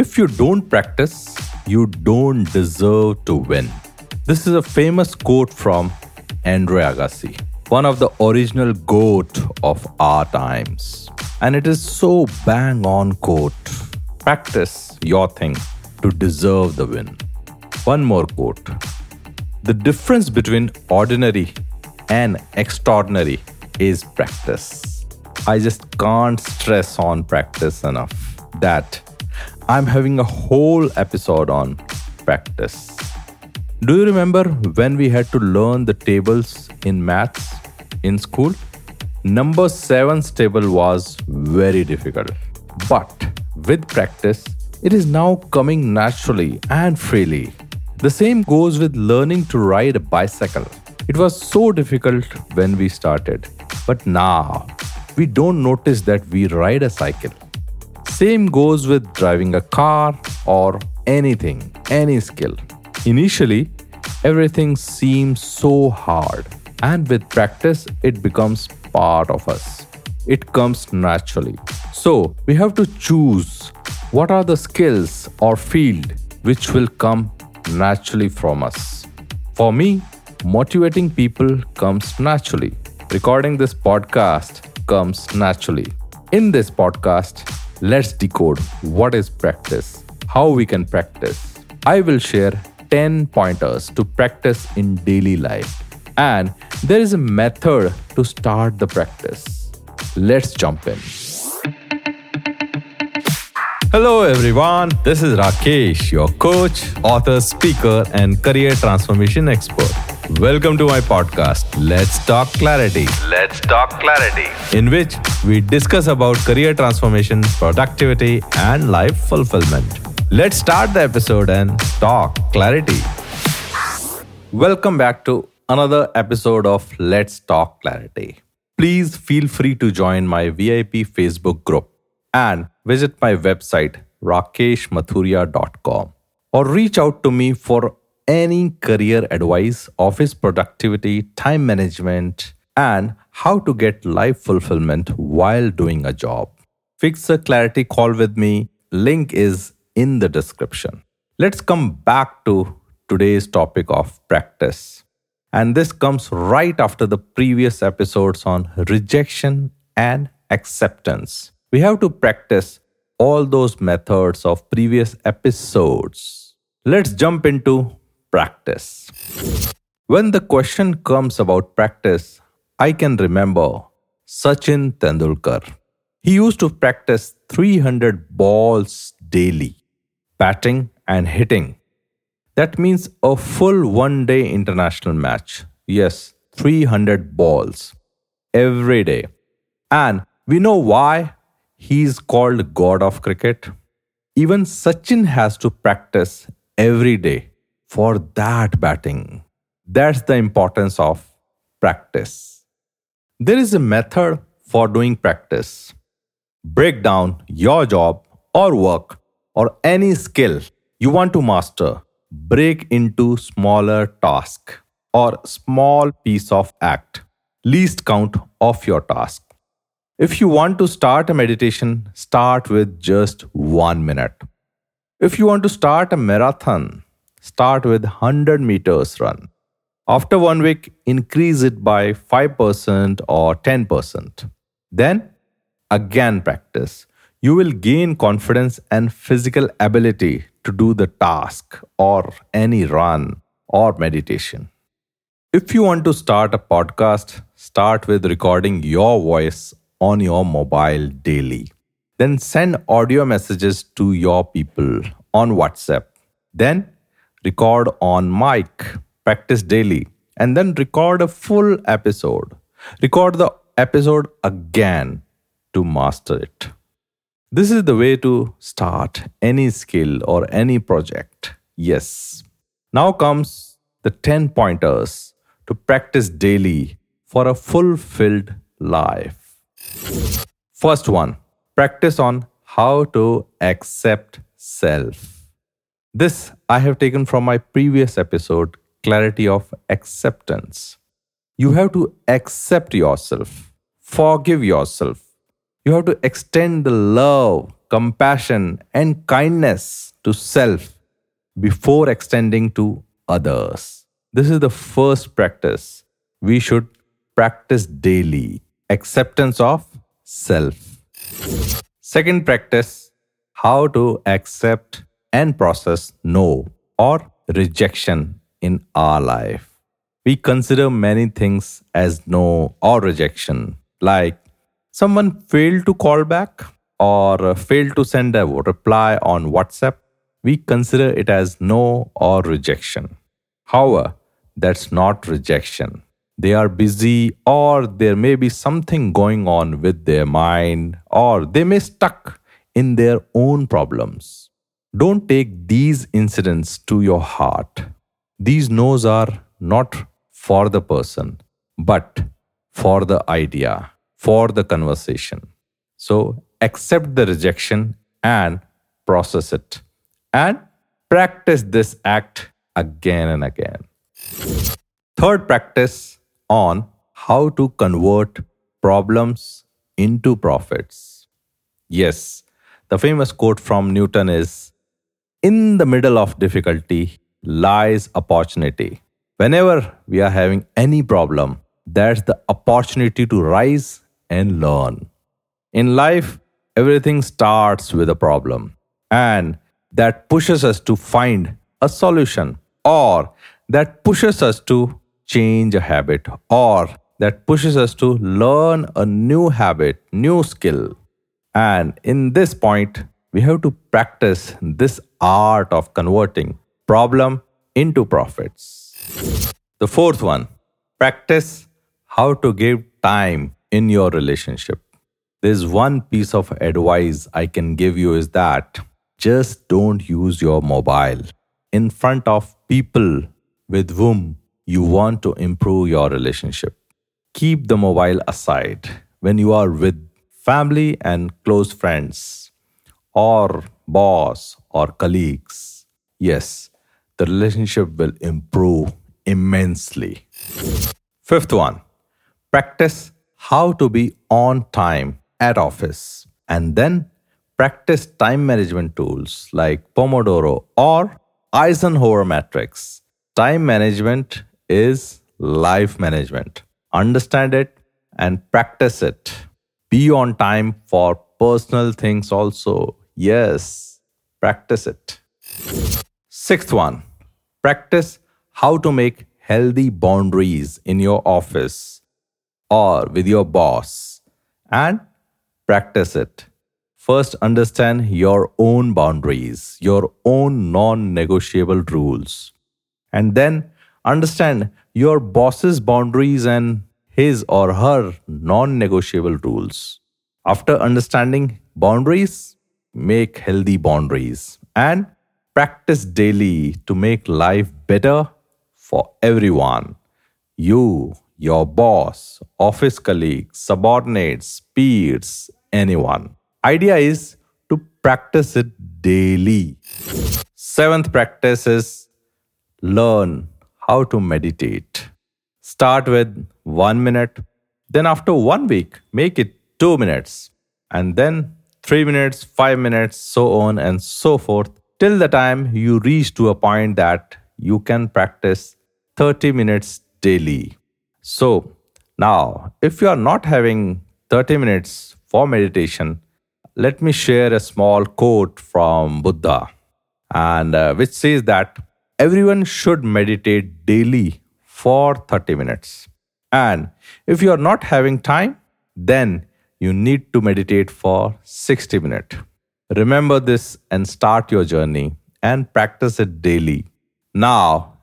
If you don't practice, you don't deserve to win. This is a famous quote from Andre Agassi, one of the original GOAT of our times. And it is so bang on quote. Practice your thing to deserve the win. One more quote. The difference between ordinary and extraordinary is practice. I just can't stress on practice enough that I'm having a whole episode on practice. Do you remember when we had to learn the tables in maths in school? Number 7's table was very difficult. But with practice, it is now coming naturally and freely. The same goes with learning to ride a bicycle. It was so difficult when we started, but now we don't notice that we ride a cycle. Same goes with driving a car or anything, any skill. Initially, everything seems so hard, and with practice, it becomes part of us. It comes naturally. So, we have to choose what are the skills or field which will come naturally from us. For me, motivating people comes naturally. Recording this podcast comes naturally. In this podcast, let's decode what is practice, how we can practice. I will share 10 pointers to practice in daily life. And there is a method to start the practice. Let's jump in. Hello, everyone. This is Rakesh, your coach, author, speaker, and career transformation expert. Welcome to my podcast, Let's Talk Clarity. Let's talk clarity. in which we discuss about career transformation, productivity, and life fulfillment. Let's start the episode and talk clarity. Welcome back to another episode of Let's Talk Clarity. Please feel free to join my VIP Facebook group and visit my website rakeshmathuria.com or reach out to me for any career advice, office productivity, time management, and how to get life fulfillment while doing a job. Fix a clarity call with me. Link is in the description. Let's come back to today's topic of practice. And this comes right after the previous episodes on rejection and acceptance. We have to practice all those methods of previous episodes. Let's jump into practice. When the question comes about practice, I can remember Sachin Tendulkar. He used to practice 300 balls daily, batting and hitting. That means a full one day international match. Yes, 300 balls every day. And we know why he's called God of Cricket. Even Sachin has to practice every day for that batting. That's the importance of practice. There is a method for doing practice. Break down your job or work or any skill you want to master. Break into smaller task or small piece of act. Least count of your task. If you want to start a meditation, start with just 1 minute. If you want to start a marathon, start with 100 meters run. After one week, increase it by 5% or 10%. Then, again practice. You will gain confidence and physical ability to do the task or any run or meditation. If you want to start a podcast, start with recording your voice on your mobile daily. Then send audio messages to your people on WhatsApp. Then record on mic, practice daily, and then record a full episode. Record the episode again to master it. This is the way to start any skill or any project. Yes. Now comes the 10 pointers to practice daily for a fulfilled life. First one practice on how to accept self. This I have taken from my previous episode, Clarity of Acceptance. You have to accept yourself, forgive yourself. You have to extend the love, compassion, and kindness to self before extending to others. This is the first practice we should practice daily acceptance of self. Second practice how to accept and process no or rejection in our life. We consider many things as no or rejection, like someone failed to call back or failed to send a reply on WhatsApp. We consider it as no or rejection. However, that's not rejection. They are busy, or there may be something going on with their mind, or they may stuck in their own problems. Don't take these incidents to your heart. These no's are not for the person, but for the idea, for the conversation. So accept the rejection and process it and practice this act again and again. Third practice on how to convert problems into profits. Yes, the famous quote from Newton is In the middle of difficulty lies opportunity. Whenever we are having any problem, that's the opportunity to rise and learn. In life, everything starts with a problem, and that pushes us to find a solution or that pushes us to change a habit or that pushes us to learn a new habit, new skill. And in this point, we have to practice this art of converting problem into profits. The fourth one, practice how to give time in your relationship. There's one piece of advice I can give you is that just don't use your mobile in front of people with whom you want to improve your relationship. Keep the mobile aside when you are with family and close friends or boss or colleagues. Yes, the relationship will improve immensely. Fifth one, practice how to be on time at office and then practice time management tools like Pomodoro or Eisenhower matrix. Time management is life management. Understand it and practice it. Be on time for personal things also. Yes, practice it. Sixth one, practice how to make healthy boundaries in your office or with your boss and practice it. First, understand your own boundaries, your own non negotiable rules. And then understand your boss's boundaries and his or her non negotiable rules. After understanding boundaries, make healthy boundaries and practice daily to make life better for everyone. You, your boss, office colleagues, subordinates, peers, anyone. Idea is to practice it daily. Seventh practice is learn how to meditate. Start with one minute, then after one week, make it two minutes, and then three minutes, five minutes, so on and so forth, till the time you reach to a point that you can practice 30 minutes daily. So, now, if you are not having 30 minutes for meditation, let me share a small quote from Buddha, and uh, which says that everyone should meditate daily for 30 minutes. And if you are not having time, then you need to meditate for 60 minutes. Remember this and start your journey and practice it daily. Now,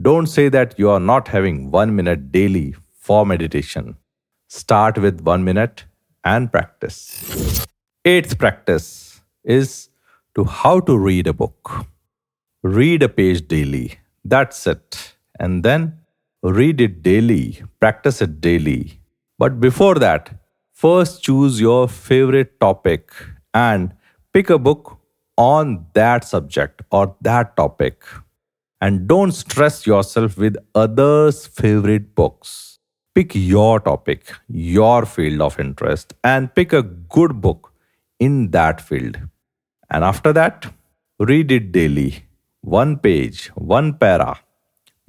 don't say that you are not having one minute daily for meditation. Start with one minute and practice. Eighth practice is to how to read a book. Read a page daily. That's it. And then read it daily, practice it daily. But before that, first choose your favorite topic and pick a book on that subject or that topic. And don't stress yourself with others' favorite books pick your topic, your field of interest, and pick a good book in that field. And after that, read it daily. One page, one para,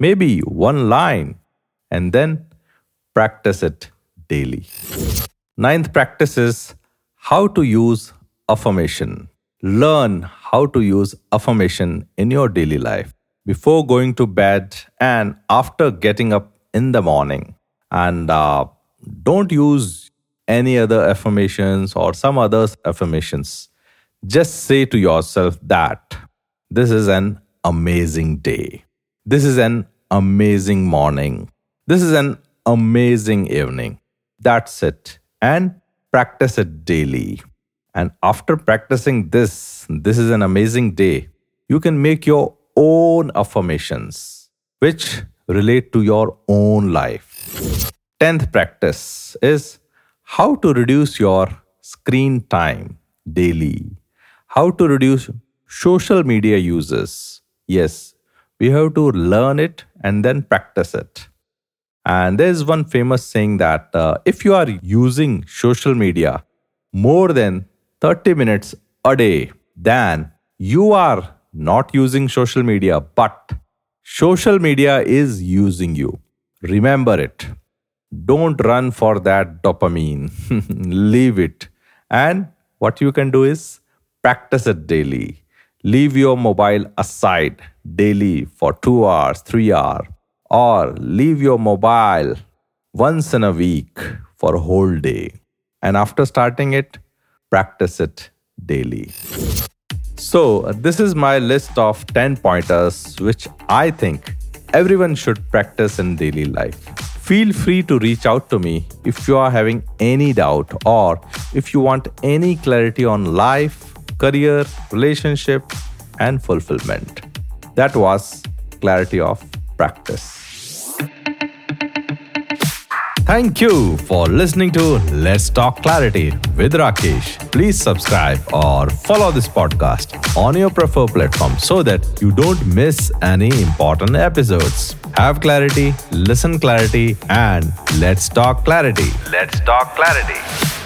maybe one line, and then practice it daily. Ninth practice is how to use affirmation. Learn how to use affirmation in your daily life before going to bed and after getting up in the morning. And uh, don't use any other affirmations or some other affirmations. Just say to yourself that this is an amazing day. This is an amazing morning. This is an amazing evening. That's it. And practice it daily. And after practicing this, this is an amazing day, you can make your own affirmations which relate to your own life. Tenth practice is how to reduce your screen time daily, how to reduce social media uses. Yes, we have to learn it and then practice it. And there's one famous saying that uh, if you are using social media more than 30 minutes a day, then you are not using social media, but social media is using you. Remember it. Don't run for that dopamine. Leave it. And what you can do is practice it daily. Leave your mobile aside daily for two hours, three hours, or leave your mobile once in a week for a whole day. And after starting it, practice it daily. So, uh, this is my list of 10 pointers which I think everyone should practice in daily life. Feel free to reach out to me if you are having any doubt or if you want any clarity on life, career, relationship, and fulfillment. That was clarity of practice. Thank you for listening to Let's Talk Clarity with Rakesh. Please subscribe or follow this podcast on your preferred platform so that you don't miss any important episodes. Have clarity, listen clarity, and let's talk clarity. Let's talk clarity.